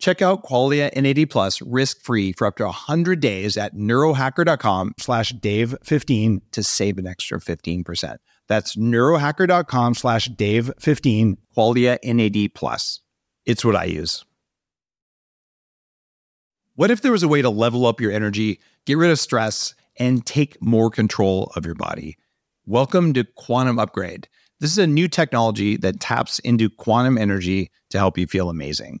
Check out Qualia NAD Plus risk-free for up to 100 days at neurohacker.com slash dave15 to save an extra 15%. That's neurohacker.com slash dave15, Qualia NAD Plus. It's what I use. What if there was a way to level up your energy, get rid of stress, and take more control of your body? Welcome to Quantum Upgrade. This is a new technology that taps into quantum energy to help you feel amazing.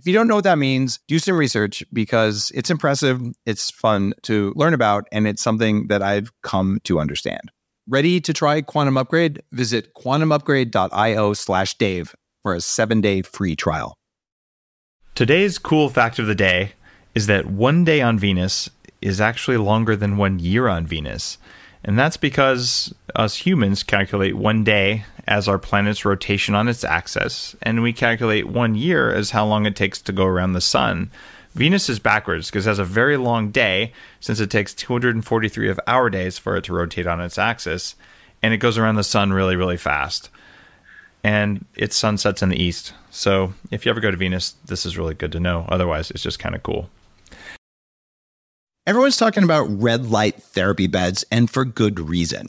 If you don't know what that means, do some research because it's impressive, it's fun to learn about, and it's something that I've come to understand. Ready to try Quantum Upgrade? Visit quantumupgrade.io slash Dave for a seven day free trial. Today's cool fact of the day is that one day on Venus is actually longer than one year on Venus. And that's because us humans calculate one day as our planet's rotation on its axis, and we calculate one year as how long it takes to go around the sun. Venus is backwards because it has a very long day, since it takes 243 of our days for it to rotate on its axis, and it goes around the sun really, really fast. And its sun sets in the east. So if you ever go to Venus, this is really good to know. Otherwise, it's just kind of cool. Everyone's talking about red light therapy beds, and for good reason.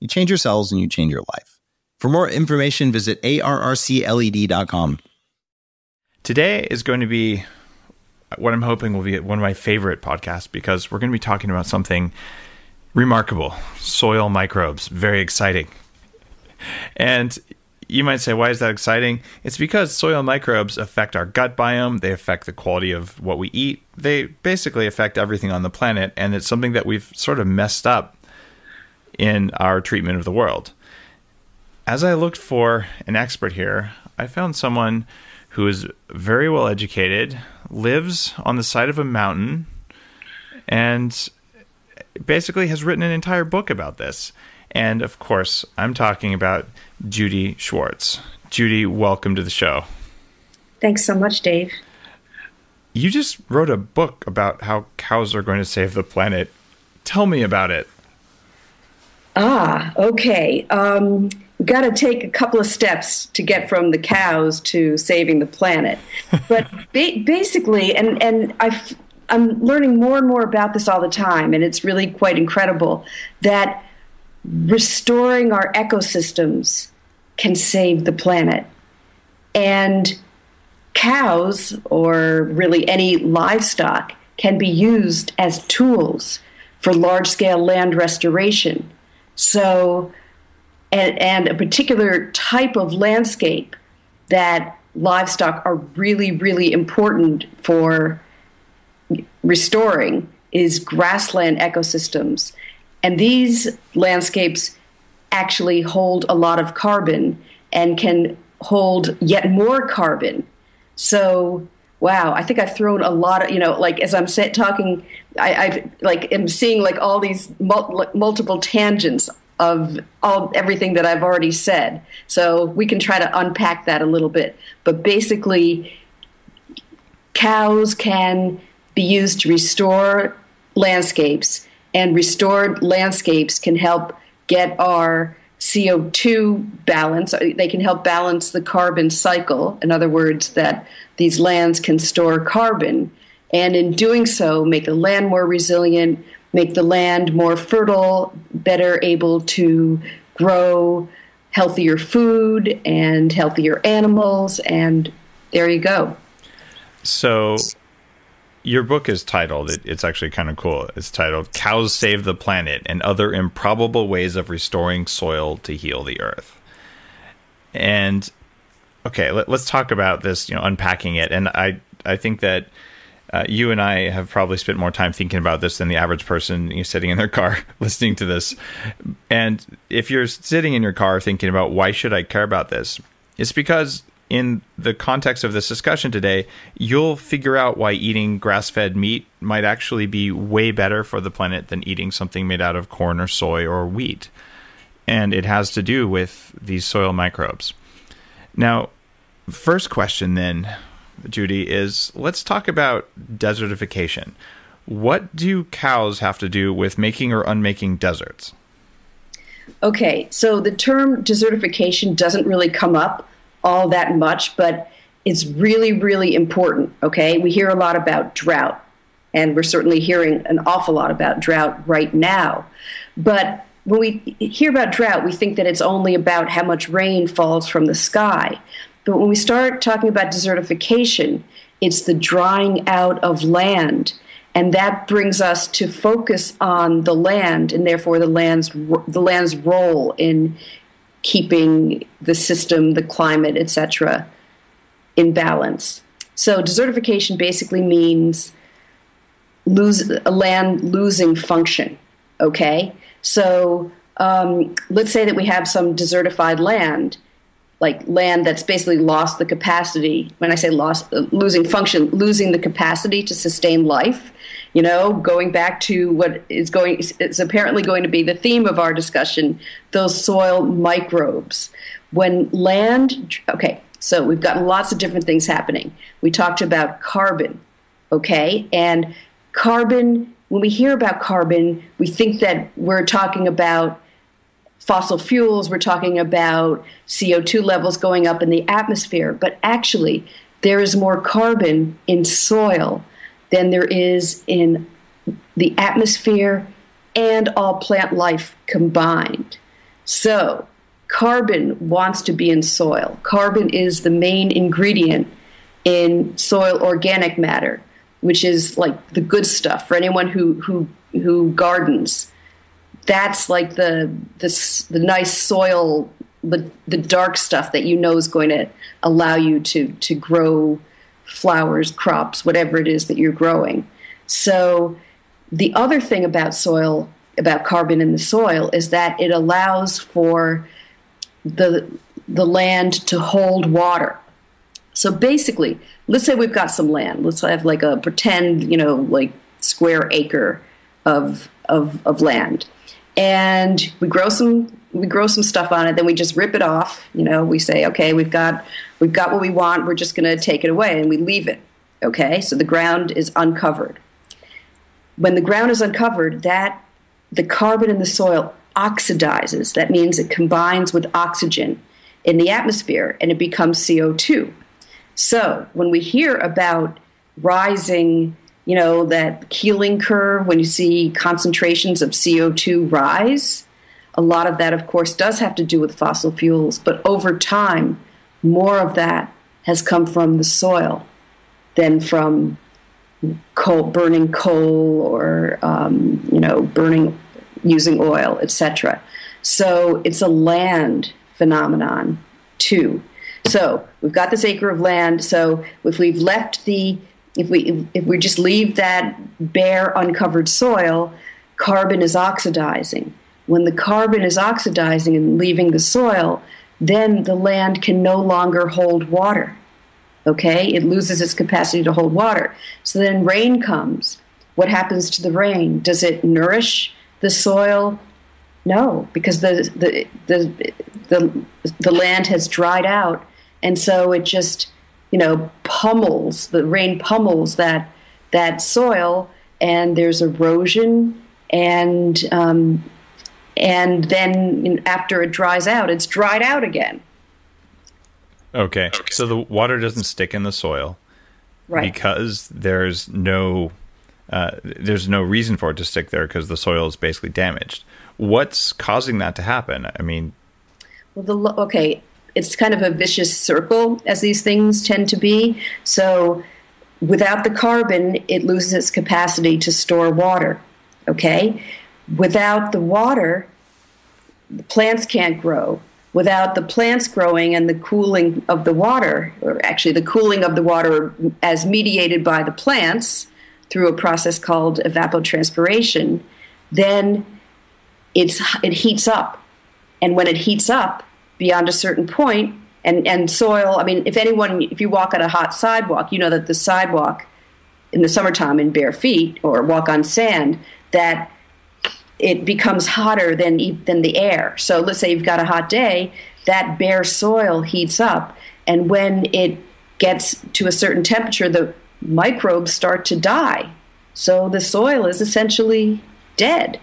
You change your cells and you change your life. For more information, visit arrcled.com. Today is going to be what I'm hoping will be one of my favorite podcasts because we're going to be talking about something remarkable soil microbes. Very exciting. And you might say, why is that exciting? It's because soil microbes affect our gut biome, they affect the quality of what we eat, they basically affect everything on the planet, and it's something that we've sort of messed up in our treatment of the world. As I looked for an expert here, I found someone who is very well educated, lives on the side of a mountain, and basically has written an entire book about this. And of course, I'm talking about Judy Schwartz. Judy, welcome to the show. Thanks so much, Dave. You just wrote a book about how cows are going to save the planet. Tell me about it. Ah, okay. Um, got to take a couple of steps to get from the cows to saving the planet. But ba- basically, and and i I'm learning more and more about this all the time, and it's really quite incredible that restoring our ecosystems can save the planet. And cows, or really any livestock, can be used as tools for large scale land restoration. So, and, and, a particular type of landscape that livestock are really, really important for restoring is grassland ecosystems. And these landscapes actually hold a lot of carbon and can hold yet more carbon. So, wow, I think I've thrown a lot of, you know, like as I'm talking, I, I like am seeing like all these mul- multiple tangents of all everything that I've already said. So we can try to unpack that a little bit. But basically, cows can be used to restore landscapes, and restored landscapes can help get our CO2 balance. Uh, they can help balance the carbon cycle. In other words, that these lands can store carbon, and in doing so, make the land more resilient, make the land more fertile, better able to grow healthier food and healthier animals. And there you go. So, your book is titled, it, it's actually kind of cool. It's titled Cows Save the Planet and Other Improbable Ways of Restoring Soil to Heal the Earth. And okay, let, us talk about this, you know, unpacking it. And I, I think that uh, you and I have probably spent more time thinking about this than the average person you know, sitting in their car listening to this. And if you're sitting in your car thinking about why should I care about this, it's because in the context of this discussion today, you'll figure out why eating grass fed meat might actually be way better for the planet than eating something made out of corn or soy or wheat. And it has to do with these soil microbes. Now, first question then Judy, is let's talk about desertification. What do cows have to do with making or unmaking deserts? Okay, so the term desertification doesn't really come up all that much, but it's really, really important. Okay, we hear a lot about drought, and we're certainly hearing an awful lot about drought right now. But when we hear about drought, we think that it's only about how much rain falls from the sky. But when we start talking about desertification, it's the drying out of land. And that brings us to focus on the land and therefore the land's, the land's role in keeping the system, the climate, etc., in balance. So desertification basically means lose a land losing function. Okay, so um, let's say that we have some desertified land like land that's basically lost the capacity when i say lost uh, losing function losing the capacity to sustain life you know going back to what is going is apparently going to be the theme of our discussion those soil microbes. When land okay so we've got lots of different things happening. We talked about carbon okay? And carbon when we hear about carbon we think that we're talking about fossil fuels, we're talking about CO2 levels going up in the atmosphere, but actually, there is more carbon in soil than there is in the atmosphere and all plant life combined. So, carbon wants to be in soil. Carbon is the main ingredient in soil organic matter, which is like the good stuff for anyone who who who gardens that's like the the, the nice soil the the dark stuff that you know is going to allow you to to grow flowers crops whatever it is that you're growing. So the other thing about soil about carbon in the soil is that it allows for the the land to hold water. So basically let's say we've got some land. Let's have like a pretend you know like square acre of of, of land. And we grow some we grow some stuff on it then we just rip it off you know we say okay we've got we've got what we want we're just going to take it away and we leave it okay? So the ground is uncovered. When the ground is uncovered that the carbon in the soil oxidizes. That means it combines with oxygen in the atmosphere and it becomes CO2 so when we hear about rising you know, that Keeling curve, when you see concentrations of CO2 rise, a lot of that, of course, does have to do with fossil fuels. But over time, more of that has come from the soil than from coal, burning coal or, um, you know, burning, using oil, etc. So it's a land phenomenon, too. So we've got this acre of land. So if we've left the if we if we just leave that bare uncovered soil, carbon is oxidizing. When the carbon is oxidizing and leaving the soil, then the land can no longer hold water. Okay? It loses its capacity to hold water. So then rain comes. What happens to the rain? Does it nourish the soil? No, because the the the the, the land has dried out, and so it just you know pummels the rain pummels that that soil, and there's erosion, and um, and then after it dries out, it's dried out again. Okay. okay. So the water doesn't stick in the soil. Right. Because there's no uh, there's no reason for it to stick there because the soil is basically damaged. What's causing that to happen? I mean, well, the okay, it's kind of a vicious circle as these things tend to be. So, without the carbon, it loses its capacity to store water. Okay, without the water, the plants can't grow without the plants growing and the cooling of the water, or actually the cooling of the water as mediated by the plants through a process called evapotranspiration, then it's, it heats up. And when it heats up beyond a certain point, and, and soil, I mean, if anyone, if you walk on a hot sidewalk, you know that the sidewalk in the summertime in bare feet or walk on sand, that it becomes hotter than than the air. So let's say you've got a hot day, that bare soil heats up, and when it gets to a certain temperature, the microbes start to die. So the soil is essentially dead.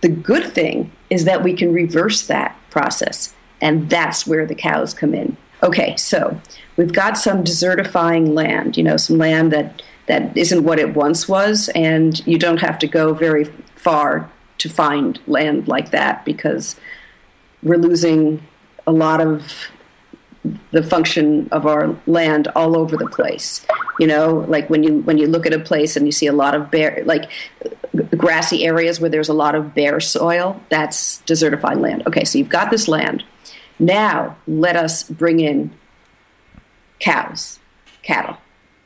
The good thing is that we can reverse that process, and that's where the cows come in. Okay, so we've got some desertifying land, you know, some land that that isn't what it once was, and you don't have to go very far to find land like that because we're losing a lot of the function of our land all over the place. You know like when you when you look at a place and you see a lot of bare like grassy areas where there's a lot of bare soil that's desertified land. Okay so you've got this land. Now let us bring in cows cattle.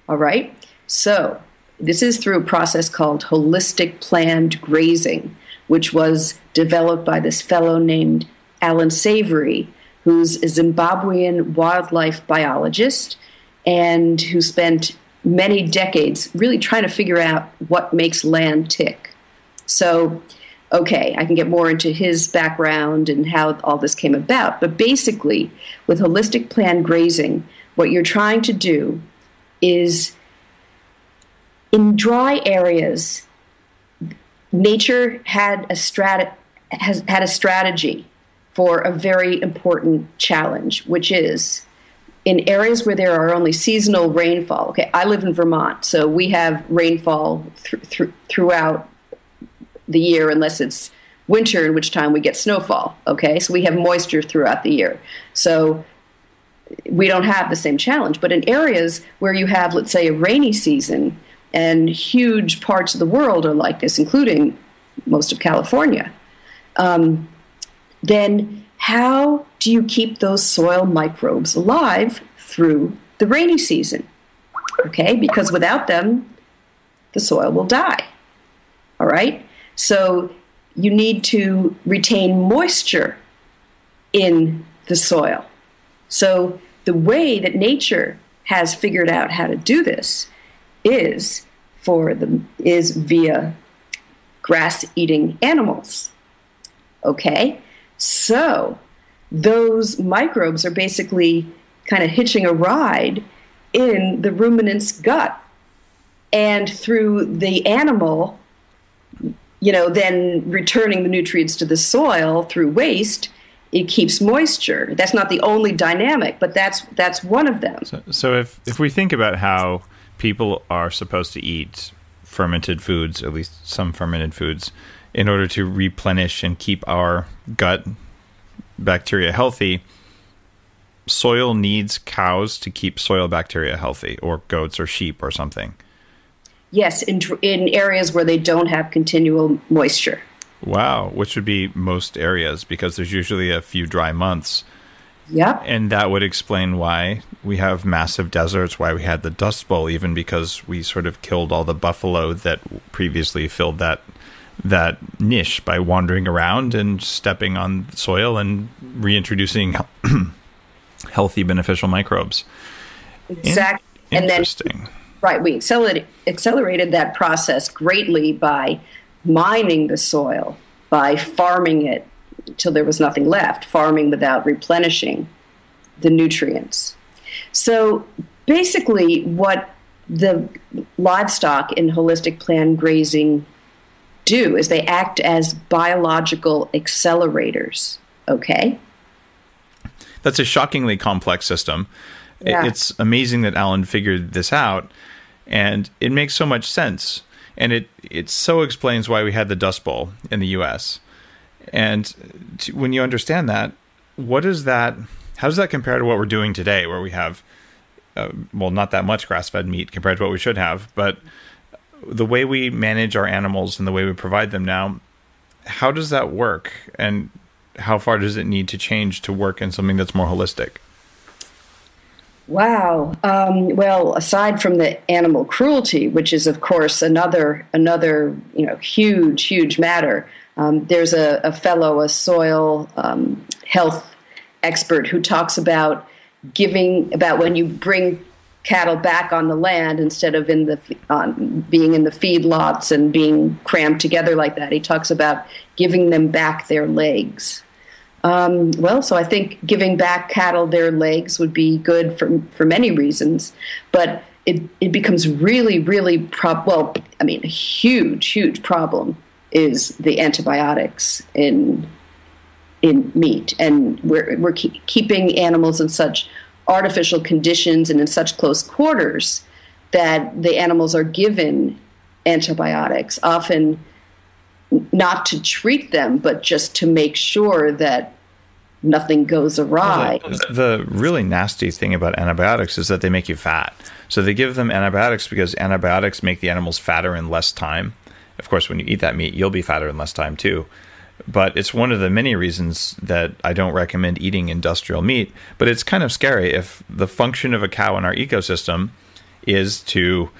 All right? So this is through a process called holistic planned grazing which was developed by this fellow named Allan Savory, who's a Zimbabwean wildlife biologist and who spent many decades really trying to figure out what makes land tick. So, okay, I can get more into his background and how all this came about. But basically, with holistic planned grazing, what you're trying to do is in dry areas, nature had a strat- has had a strategy for a very important challenge, which is in areas where there are only seasonal rainfall. Okay, I live in Vermont, so we have rainfall th- th- throughout the year, unless it's winter, in which time we get snowfall. Okay, so we have moisture throughout the year. So we don't have the same challenge. But in areas where you have, let's say, a rainy season, and huge parts of the world are like this, including most of California, um, then how do you keep those soil microbes alive through the rainy season? Okay, because without them, the soil will die. All right? So you need to retain moisture in the soil. So the way that nature has figured out how to do this is for the is via grass eating animals. Okay? So those microbes are basically kind of hitching a ride in the ruminant's gut. And through the animal, you know, then returning the nutrients to the soil through waste, it keeps moisture. That's not the only dynamic, but that's that's one of them. So, so if if we think about how people are supposed to eat fermented foods, at least some fermented foods, in order to replenish and keep our gut bacteria healthy. Soil needs cows to keep soil bacteria healthy, or goats or sheep or something. Yes, in, in areas where they don't have continual moisture. Wow, which would be most areas because there's usually a few dry months Yep. And that would explain why we have massive deserts, why we had the Dust Bowl, even because we sort of killed all the buffalo that previously filled that that niche by wandering around and stepping on soil and reintroducing healthy, beneficial microbes. Exactly. In- interesting. And then, right, we accelerated, accelerated that process greatly by mining the soil, by farming it till there was nothing left, farming without replenishing the nutrients. So basically, what the livestock in holistic plan grazing do is they act as biological accelerators. Okay? That's a shockingly complex system. Yeah. It's amazing that Allan figured this out, and it makes so much sense. And it, it so explains why we had the Dust Bowl in the US. And to, when you understand that, what is that? How does that compare to what we're doing today, where we have, uh, well, not that much grass fed meat compared to what we should have, but the way we manage our animals and the way we provide them now, how does that work? And how far does it need to change to work in something that's more holistic? Wow. Um, well, aside from the animal cruelty, which is of course another another you know huge huge matter, um, there's a, a, fellow, a soil um, health expert, who talks about giving about when you bring cattle back on the land instead of in the being in the feed lots and being crammed together like that. He talks about giving them back their legs. Um, well, so I think giving back cattle their legs would be good for for many reasons, but it it becomes really, really prob- well. I mean, a huge, huge problem is the antibiotics in in meat, and we're we're keep, keeping animals in such artificial conditions and in such close quarters that the animals are given antibiotics, often not to treat them, but just to make sure that nothing goes awry. The, the, really nasty thing about antibiotics is that they make you fat. So they give them antibiotics because antibiotics make the animals fatter in less time. Of course, when you eat that meat, you'll be fatter in less time too but it's one of the many reasons that I don't recommend eating industrial meat. But it's kind of scary if the function of a cow in our ecosystem is to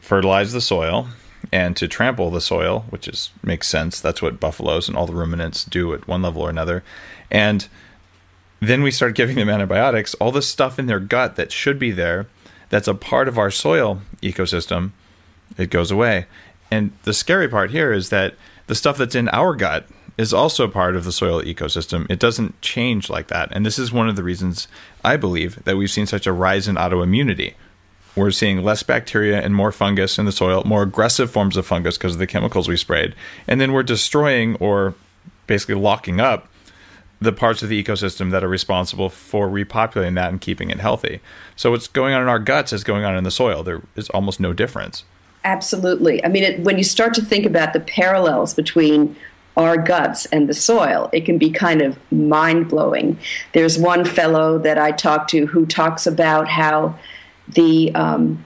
fertilize the soil and to trample the soil, which is makes sense. That's what buffaloes and all the ruminants do at one level or another. And then we start giving them antibiotics, all the stuff in their gut that should be there, that's a part of our soil ecosystem, it goes away. And the scary part here is that the stuff that's in our gut is also part of the soil ecosystem. It doesn't change like that. And this is one of the reasons I believe that we've seen such a rise in autoimmunity. We're seeing less bacteria and more fungus in the soil, more aggressive forms of fungus because of the chemicals we sprayed. And then we're destroying or basically locking up the parts of the ecosystem that are responsible for repopulating that and keeping it healthy. So what's going on in our guts is going on in the soil. There is almost no difference. Absolutely. I mean, it, when you start to think about the parallels between our guts and the soil. It can be kind of mind blowing. There's one fellow that I talked to who talks about how the um,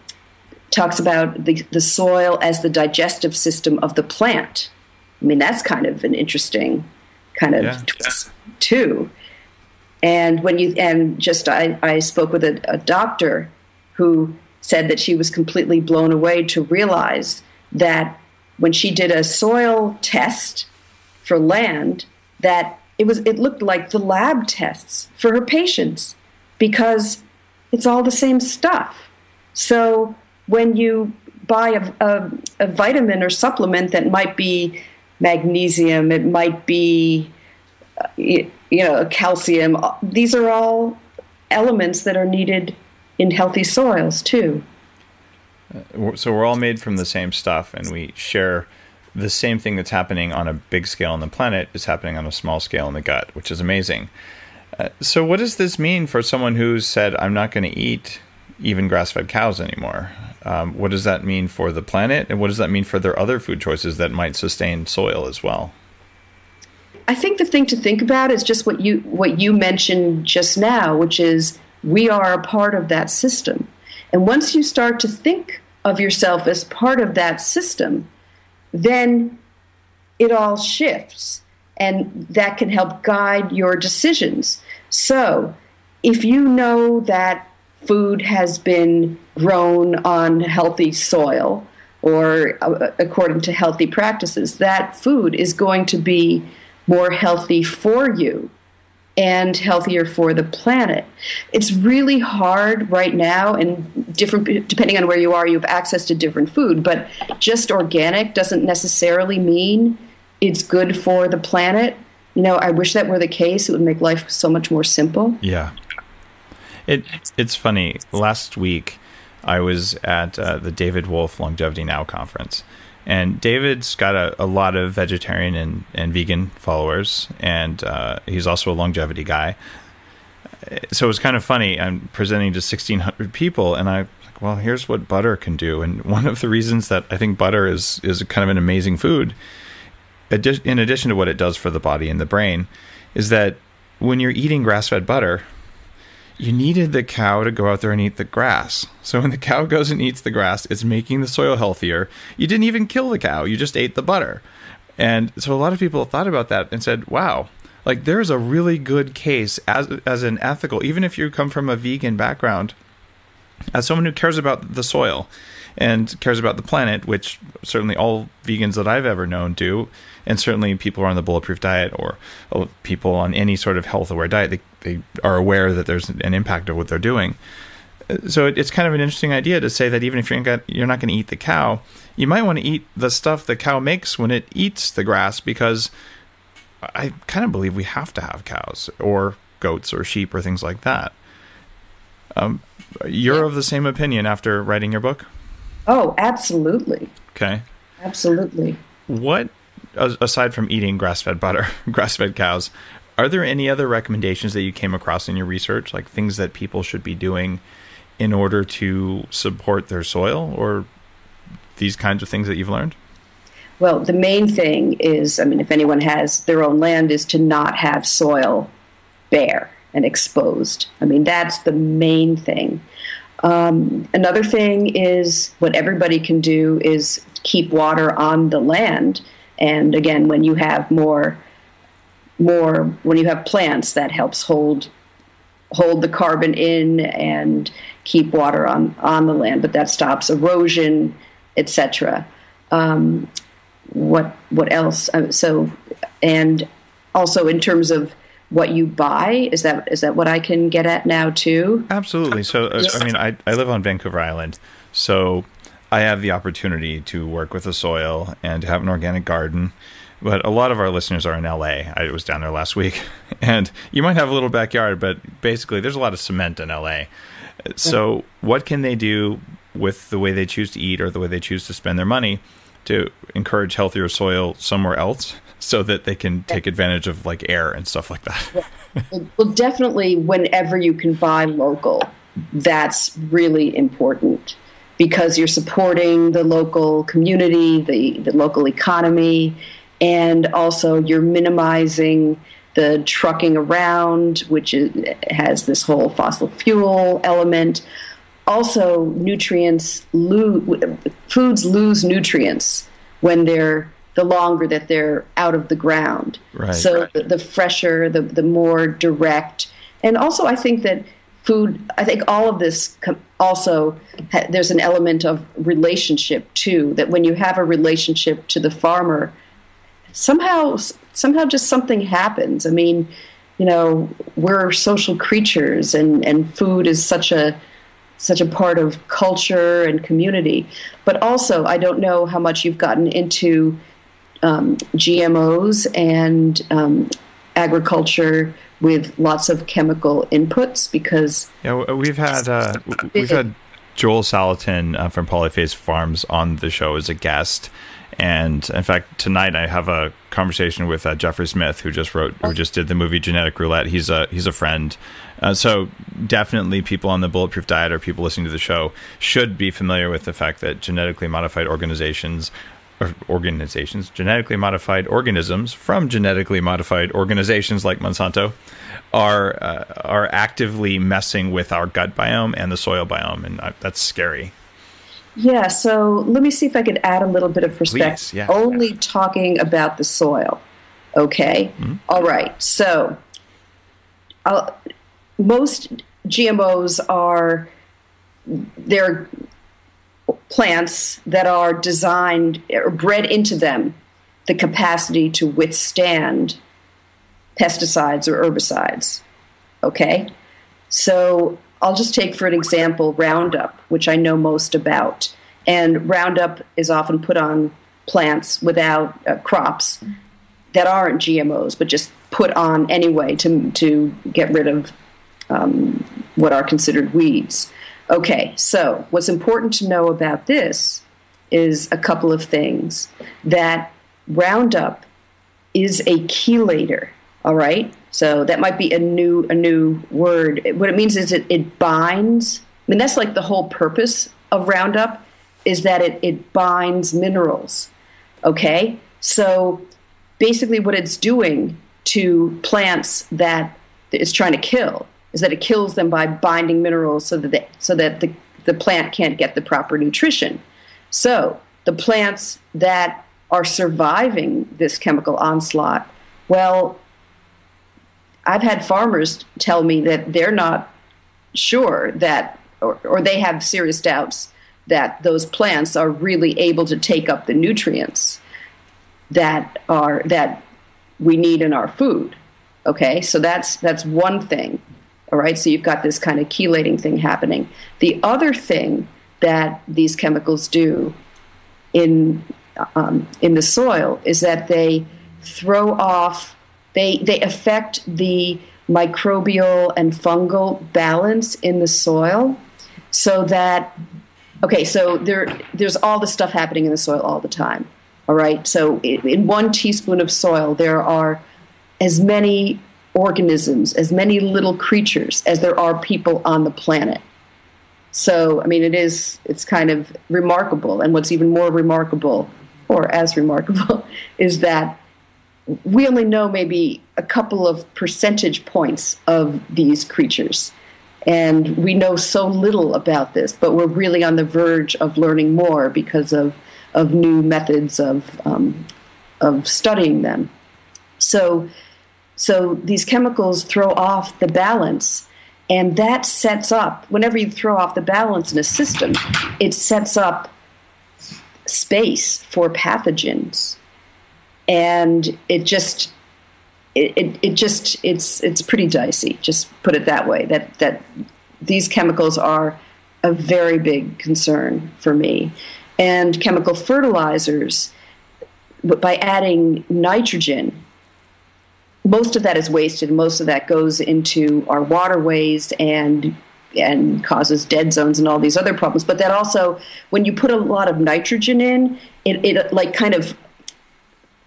talks about the, the soil as the digestive system of the plant. I mean, that's kind of an interesting kind of yeah. twist too. And when you and just I, I spoke with a, a doctor who said that she was completely blown away to realize that when she did a soil test for land that it was it looked like the lab tests for her patients because it's all the same stuff. So when you buy a, a, a vitamin or supplement that might be magnesium, it might be uh, you know calcium. These are all elements that are needed in healthy soils too. Uh, so we're all made from the same stuff, and we share the same thing that's happening on a big scale on the planet is happening on a small scale in the gut, which is amazing. Uh, so, what does this mean for someone who said, I'm not going to eat even grass fed cows anymore? Um, what does that mean for the planet? And what does that mean for their other food choices that might sustain soil as well? I think the thing to think about is just what you what you mentioned just now, which is we are a part of that system. And once you start to think of yourself as part of that system, then it all shifts and that can help guide your decisions. So, if you know that food has been grown on healthy soil, or uh, according to healthy practices, that food is going to be more healthy for you and healthier for the planet. It's really hard right now, and different depending on where you are, you have access to different food. But just organic doesn't necessarily mean it's good for the planet. You know, I wish that were the case. It would make life so much more simple. Yeah. It it's funny. Last week, I was at uh, the David Wolfe Longevity Now conference, and David's got a, a lot of vegetarian and, and vegan followers, and uh, he's also a longevity guy. So it was kind of funny. I'm presenting to 1,600 people, and I like, well, here's what butter can do. And one of the reasons that I think butter is is kind of an amazing food, in addition to what it does for the body and the brain, is that when you're eating grass-fed butter, you needed the cow to go out there and eat the grass. So when the cow goes and eats the grass, it's making the soil healthier. You didn't even kill the cow, you just ate the butter. And so a lot of people thought about that and said, wow, like there's a really good case as as an ethical, even if you come from a vegan background, as someone who cares about the soil and cares about the planet, which certainly all vegans that I've ever known do, and certainly people who are on the bulletproof diet or people on any sort of health aware diet, they, they are aware that there's an impact of what they're doing. So it's kind of an interesting idea to say that even if you're, you're not going to eat the cow, you might want to eat the stuff the cow makes when it eats the grass because I kind of believe we have to have cows or goats or sheep or things like that. Um, you're yeah. of the same opinion after writing your book? Oh, absolutely. Okay. Absolutely. What, aside from eating grass fed butter, grass fed cows, are there any other recommendations that you came across in your research, like things that people should be doing in order to support their soil or these kinds of things that you've learned? Well, the main thing is I mean, if anyone has their own land, is to not have soil bare and exposed. I mean, that's the main thing. Um, another thing is what everybody can do is keep water on the land. And again, when you have more, more when you have plants, that helps hold hold the carbon in and keep water on on the land. But that stops erosion, etc. Um, what what else? Uh, so, and also in terms of what you buy? Is that is that what i can get at now too? Absolutely. So uh, i mean I, I live on vancouver island. So i have the opportunity to work with the soil and to have an organic garden. But a lot of our listeners are in la i was down there last week. And you might have a little backyard but basically there's a lot of cement in la so what can they do with the way they choose to eat or the way they choose to spend their money to encourage healthier soil somewhere else so that they can take advantage of like air and stuff like that. well, definitely whenever you can buy local, that's really important because you're supporting the local community, the, the local economy, and also you're minimizing the trucking around, which is, has this whole fossil fuel element. Also, nutrients lose, foods lose nutrients when they're the longer that they're out of the ground. Right. So the, the fresher, the the more direct, and also I think that food. I think all of this also there's an element of relationship too. That when you have a relationship to the farmer, somehow somehow just something happens. I mean, you know, we're social creatures, and and food is such a such a part of culture and community. But also, I don't know how much you've gotten into um, GMOs and um, agriculture with lots of chemical inputs because yeah we've had uh, we've had Joel Salatin uh, from Polyface Farms on the show as a guest. And in fact tonight I have a conversation with uh, Jeffrey Smith who just wrote who just did the movie Genetic Roulette. He's a he's a friend. Uh, so definitely people on the bulletproof diet or people listening to the show should be familiar with the fact that genetically modified organizations organizations, genetically modified organisms from genetically modified organizations like Monsanto, are uh, are actively messing with our gut biome and the soil biome, and uh, that's scary. Yeah. So let me see if I could add a little bit of perspective. Please, yeah. Only talking about the soil. Okay. Mm-hmm. All right. So uh, most GMOs are they're plants that are designed or bred into them the capacity to withstand pesticides or herbicides. Okay? So I'll just take for an example Roundup, which I know most about. And Roundup is often put on plants without uh, crops that aren't GMOs, but just put on anyway to, to get rid of um, what are considered weeds. Okay, so what's important to know about this is a couple of things. That Roundup is a chelator, all right? So that might be a new a new word. What it means is it, it binds. I mean, that's like the whole purpose of Roundup is that it, it binds minerals. Okay? So basically what it's doing to plants that it's trying to kill is that it kills them by binding minerals so that they, so that the, the plant can't get the proper nutrition. So the plants that are surviving this chemical onslaught, well, I've had farmers tell me that they're not sure that, or, or they have serious doubts that those plants are really able to take up the nutrients that are that we need in our food. Okay, so that's that's one thing. All right, so you've got this kind of chelating thing happening. The other thing that these chemicals do in um, in the soil is that they throw off they they affect the microbial and fungal balance in the soil so that okay so there there's all the stuff happening in the soil all the time all right so in one teaspoon of soil there are as many organisms as many little creatures as there are people on the planet so i mean it is it's kind of remarkable and what's even more remarkable or as remarkable is that we only know maybe a couple of percentage points of these creatures. And we know so little about this, but we're really on the verge of learning more because of, of new methods of, um, of studying them. So, so these chemicals throw off the balance, and that sets up, whenever you throw off the balance in a system, it sets up space for pathogens. And it just it, it, it, just it's it's pretty dicey just put it that way that that these chemicals are a very big concern for me. And chemical fertilizers by adding nitrogen most of that is wasted most of that goes into our waterways and and causes dead zones and all these other problems but that also when you put a lot of nitrogen in it, it like kind of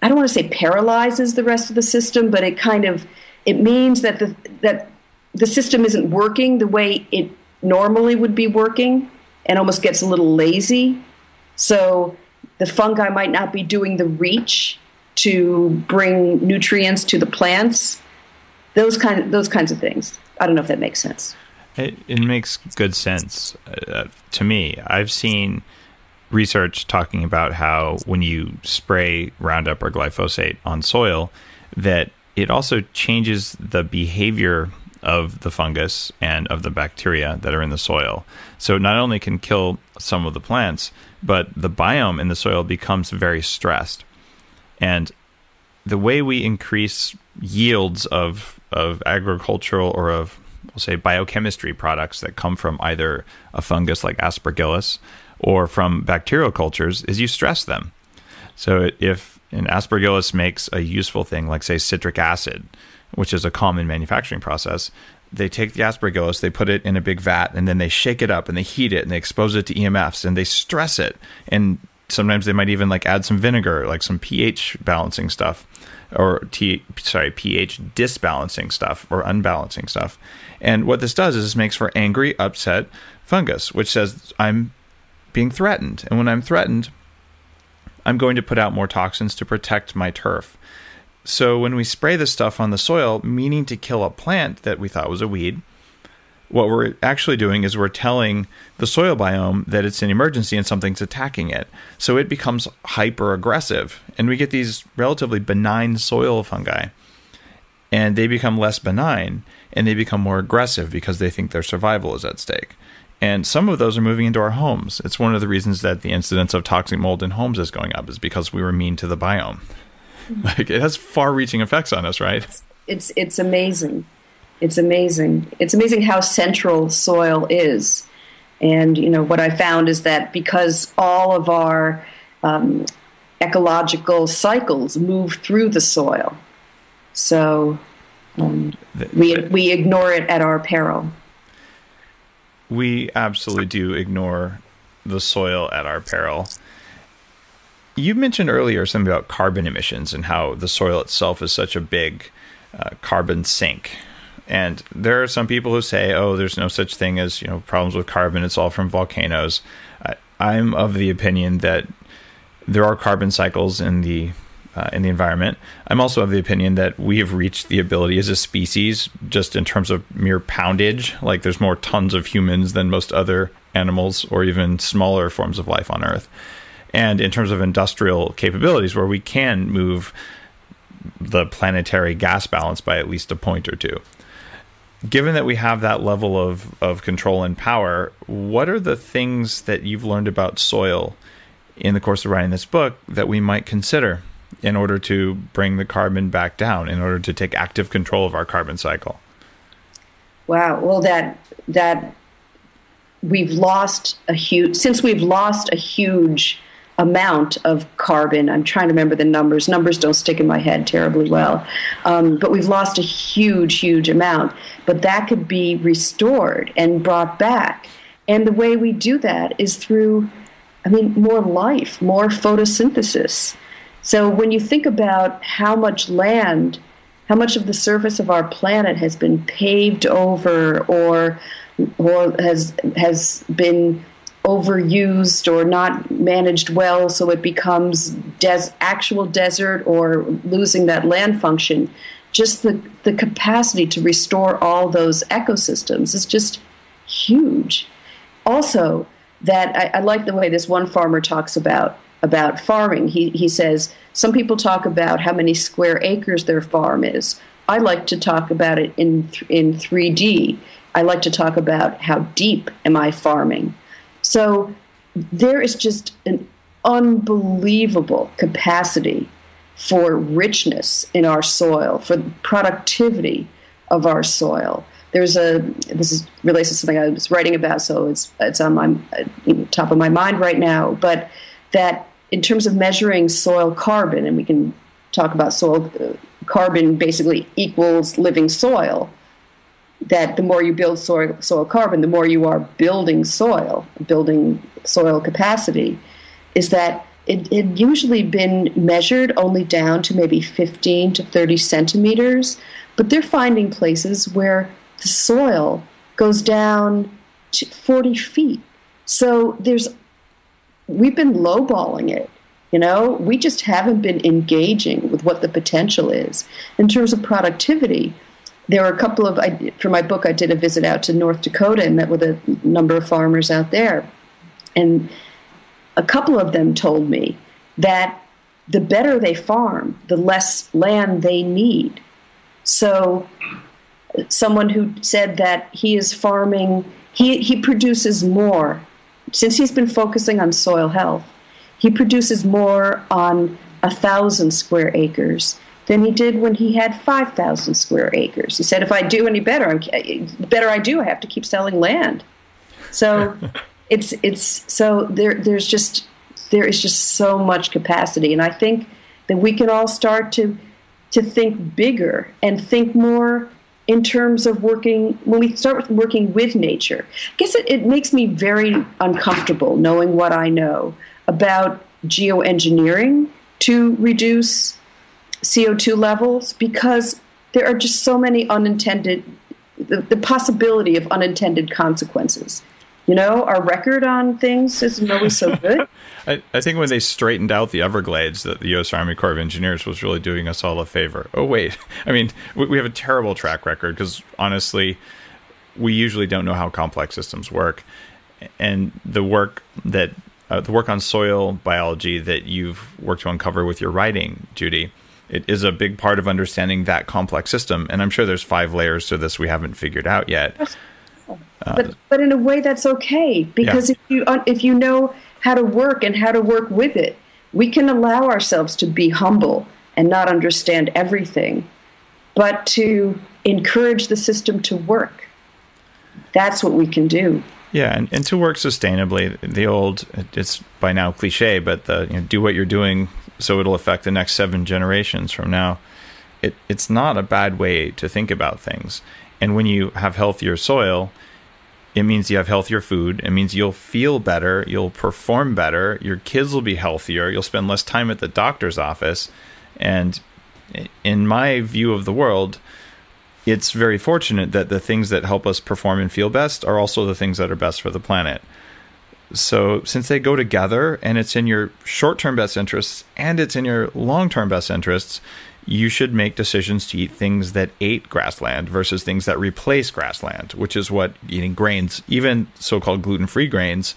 I don't want to say paralyzes the rest of the system, but it kind of it means that the that the system isn't working the way it normally would be working and almost gets a little lazy. So the fungi might not be doing the reach to bring nutrients to the plants. Those kind those kinds of things. I don't know if that makes sense. It, it makes good sense uh, to me. I've seen research talking about how when you spray Roundup or glyphosate on soil, that it also changes the behavior of the fungus and of the bacteria that are in the soil. So not only can kill some of the plants, but the biome in the soil becomes very stressed. And the way we increase yields of of agricultural or of we'll say biochemistry products that come from either a fungus like aspergillus or from bacterial cultures is you stress them. So if an aspergillus makes a useful thing like say citric acid, which is a common manufacturing process, they take the aspergillus, they put it in a big vat, and then they shake it up and they heat it and they expose it to EMFs and they stress it. And sometimes they might even like add some vinegar, like some pH balancing stuff, or T sorry pH disbalancing stuff or unbalancing stuff. And what this does is this makes for angry, upset fungus, which says I'm being threatened. And when I'm threatened, I'm going to put out more toxins to protect my turf. So when we spray this stuff on the soil, meaning to kill a plant that we thought was a weed, what we're actually doing is we're telling the soil biome that it's an emergency and something's attacking it. So it becomes hyper aggressive. And we get these relatively benign soil fungi. And they become less benign and they become more aggressive because they think their survival is at stake And some of those are moving into our homes. It's one of the reasons that the incidence of toxic mold in homes is going up, is because we were mean to the biome. Like it has far-reaching effects on us, right? It's it's amazing. It's amazing. It's amazing how central soil is. And you know what I found is that because all of our um, ecological cycles move through the soil, so um, we we ignore it at our peril. We absolutely do ignore the soil at our peril. You mentioned earlier something about carbon emissions and how the soil itself is such a big uh, carbon sink. And there are some people who say, "Oh, there's no such thing as you know problems with carbon. It's all from volcanoes." I, I'm of the opinion that there are carbon cycles in the uh, in the environment. I'm also of the opinion that we have reached the ability as a species, just in terms of mere poundage. Like there's more tons of humans than most other animals, or even smaller forms of life on Earth. And in terms of industrial capabilities, where we can move the planetary gas balance by at least a point or two. Given that we have that level of, of control and power, what are the things that you've learned about soil in the course of writing this book that we might consider in order to bring the carbon back down, in order to take active control of our carbon cycle? Wow. Well, that that we've lost a huge since we've lost a huge amount of carbon. I'm trying to remember the numbers. Numbers don't stick in my head terribly well. Um, but we've lost a huge, huge amount. But that could be restored and brought back. And the way we do that is through, I mean, more life, more photosynthesis. So when you think about how much land, how much of the surface of our planet has been paved over or or has has been overused or not managed well, so it becomes des- actual desert or losing that land function. Just the, the capacity to restore all those ecosystems is just huge. Also, that I, I like the way this one farmer talks about about farming. He he says some people talk about how many square acres their farm is. I like to talk about it in in 3D. I like to talk about how deep am I farming so there is just an unbelievable capacity for richness in our soil, for productivity of our soil. There's a this is relates to something I was writing about, so it's it's on my top of my mind right now. But that in terms of measuring soil carbon, and we can talk about soil uh, carbon basically equals living soil that the more you build soil, soil carbon, the more you are building soil, building soil capacity, is that it had usually been measured only down to maybe 15 to 30 centimeters, but they're finding places where the soil goes down to 40 feet. So there's, we've been lowballing it. You know, we just haven't been engaging with what the potential is. In terms of productivity, there were a couple of I, for my book i did a visit out to north dakota and met with a number of farmers out there. And a couple of them told me that the better they farm the less land they need. So someone who said that he is farming he, he produces more since he's been focusing on soil health he produces more on a thousand square acres than he did when he had 5,000 square acres. He said, if I do any better, I'm, the better I do, I have to keep selling land. So it's, it's, so there, there's just, there is just so much capacity. And I think that we can all start to, to think bigger and think more in terms of working, when we start working with nature. I guess it, it makes me very uncomfortable knowing what I know about geoengineering to reduce CO2 levels because there are just so many unintended, the, the possibility of unintended consequences. You know, our record on things isn't always so good. I, I, think when they straightened out the Everglades, that the U.S. Army Corps of Engineers was really doing us all a favor. Oh, wait. I mean, we, we have a terrible track record because honestly, we usually don't know how complex systems work. And the work that, uh, the work on soil biology that you've worked to uncover with your writing, Judy, it is a big part of understanding that complex system. And I'm sure there's five layers to this we haven't figured out yet. but but in a way that's okay because Yeah. if you uh, if you know how to work and how to work with it, we can allow ourselves to be humble and not understand everything, but to encourage the system to work. That's what we can do. Yeah, and, and to work sustainably, the old it's by now cliche, but the you know, do what you're doing so it'll affect the next seven generations from now. It it's not a bad way to think about things. And when you have healthier soil, it means you have healthier food. It means you'll feel better, you'll perform better, your kids will be healthier, you'll spend less time at the doctor's office. And in my view of the world, it's very fortunate that the things that help us perform and feel best are also the things that are best for the planet. So, since they go together and it's in your short term best interests and it's in your long term best interests, you should make decisions to eat things that ate grassland versus things that replace grassland, which is what eating grains, even so called gluten free grains,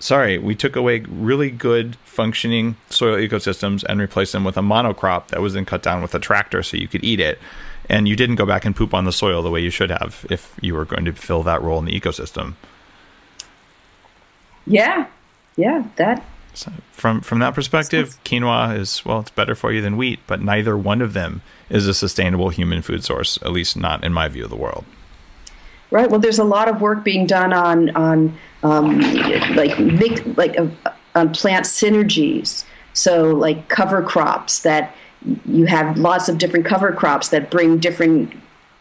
sorry, we took away really good functioning soil ecosystems and replaced them with a monocrop that was then cut down with a tractor so you could eat it. And you didn't go back and poop on the soil the way you should have if you were going to fill that role in the ecosystem. Yeah, yeah, that So from from that perspective, quinoa is well, it's better for you than wheat, but neither one of them is a sustainable human food source, at least not in my view of the world. Right. Well, there's a lot of work being done on on um, like mix, like uh, on plant synergies. So like cover crops that you have lots of different cover crops that bring different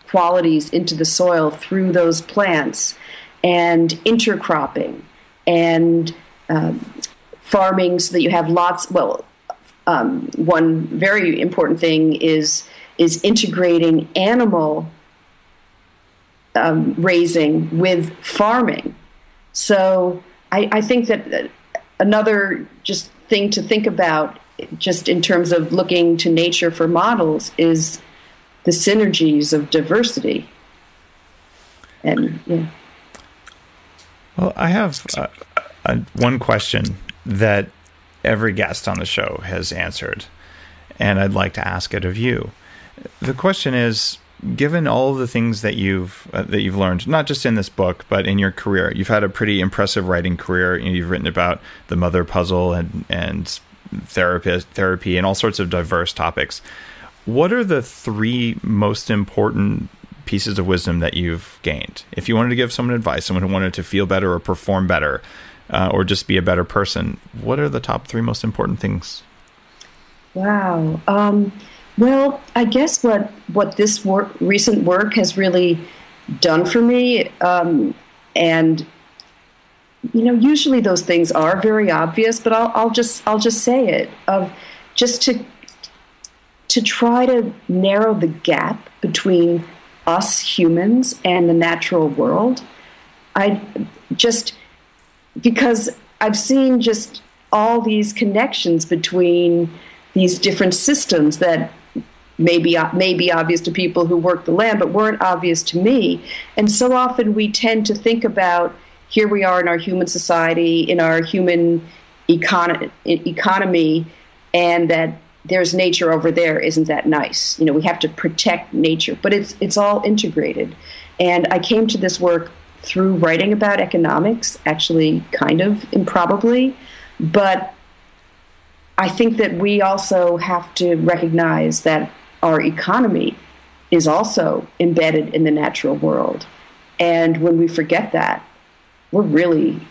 qualities into the soil through those plants, and intercropping and um, farming so that you have lots. Well, um, one very important thing is is integrating animal um, raising with farming. So I, I think that another just thing to think about, just in terms of looking to nature for models, is the synergies of diversity. And yeah. Well, I have uh, uh, one question that every guest on the show has answered, and I'd like to ask it of you. The question is given all the things that you've uh, that you've learned not just in this book but in your career you've had a pretty impressive writing career you you've written about the mother puzzle and and therapist therapy and all sorts of diverse topics what are the three most important pieces of wisdom that you've gained if you wanted to give someone advice someone who wanted to feel better or perform better uh, or just be a better person what are the top three most important things Wow. Um, well, I guess what what this recent work has really done for me, um, and you know, usually those things are very obvious, but I'll, I'll just I'll just say it of just to to try to narrow the gap between us humans and the natural world. I just because I've seen just all these connections between these different systems that maybe may be obvious to people who work the land, but weren't obvious to me. And so often we tend to think about here we are in our human society, in our human econ- economy, and that there's nature over there. Isn't that nice? You know, we have to protect nature, but it's it's all integrated. And I came to this work through writing about economics, actually, kind of improbably, but I think that we also have to recognize that our economy is also embedded in the natural world. And when we forget that, we're really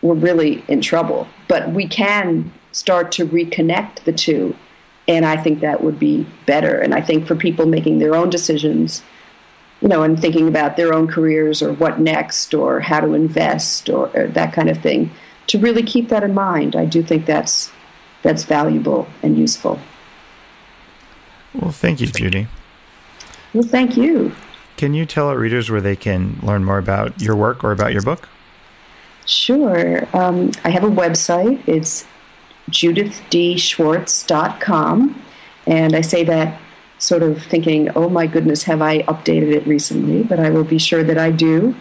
we're really in trouble. But we can start to reconnect the two. And I think that would be better. And I think for people making their own decisions, you know, and thinking about their own careers or what next or how to invest or, or that kind of thing, to really keep that in mind. I do think that's that's valuable and useful. well thank you judy Well, thank you. Can you tell our readers where they can learn more about your work or about your book? Sure. Um, I have a website. It's judithdschwartz.com. And I say that sort of thinking, oh my goodness, have I updated it recently? But I will be sure that I do.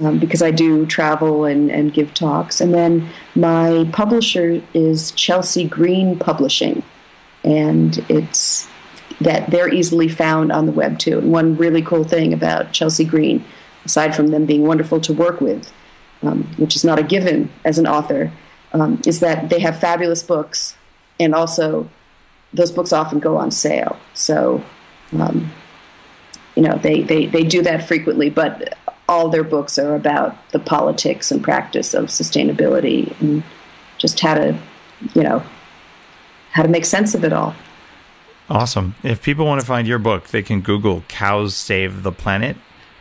Um, because I do travel and, and give talks. And then my publisher is Chelsea Green Publishing, and it's that they're easily found on the web too. And one really cool thing about Chelsea Green, aside from them being wonderful to work with, um, which is not a given as an author, um, is that they have fabulous books, and also those books often go on sale. So, um, you know, they, they, they do that frequently, but all their books are about the politics and practice of sustainability and just how to, you know, how to make sense of it all. Awesome. If people want to find your book, they can Google Cows Save the Planet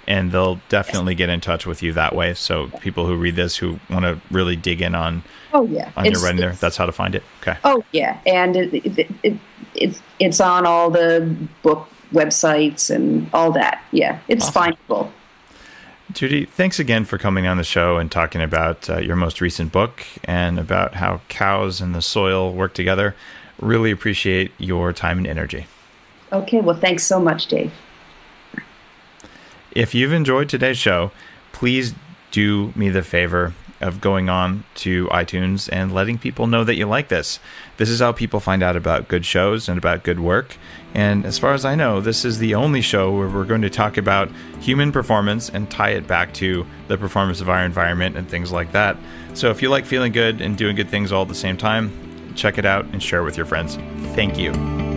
and they'll definitely get in touch with you that way. So people who read this who want to really dig in on oh yeah on it's, your writing there, that's how to find it. Okay. Oh yeah, and it, it, it, it, it's on all the book websites and all that. Yeah, it's awesome. findable. Judy, thanks again for coming on the show and talking about uh, your most recent book and about how cows and the soil work together. Really appreciate your time and energy. Okay, well, thanks so much, Dave. If you've enjoyed today's show, please do me the favor of going on to iTunes and letting people know that you like this. This is how people find out about good shows and about good work. And as far as I know, this is the only show where we're going to talk about human performance and tie it back to the performance of our environment and things like that. So if you like feeling good and doing good things all at the same time, check it out and share it with your friends. Thank you.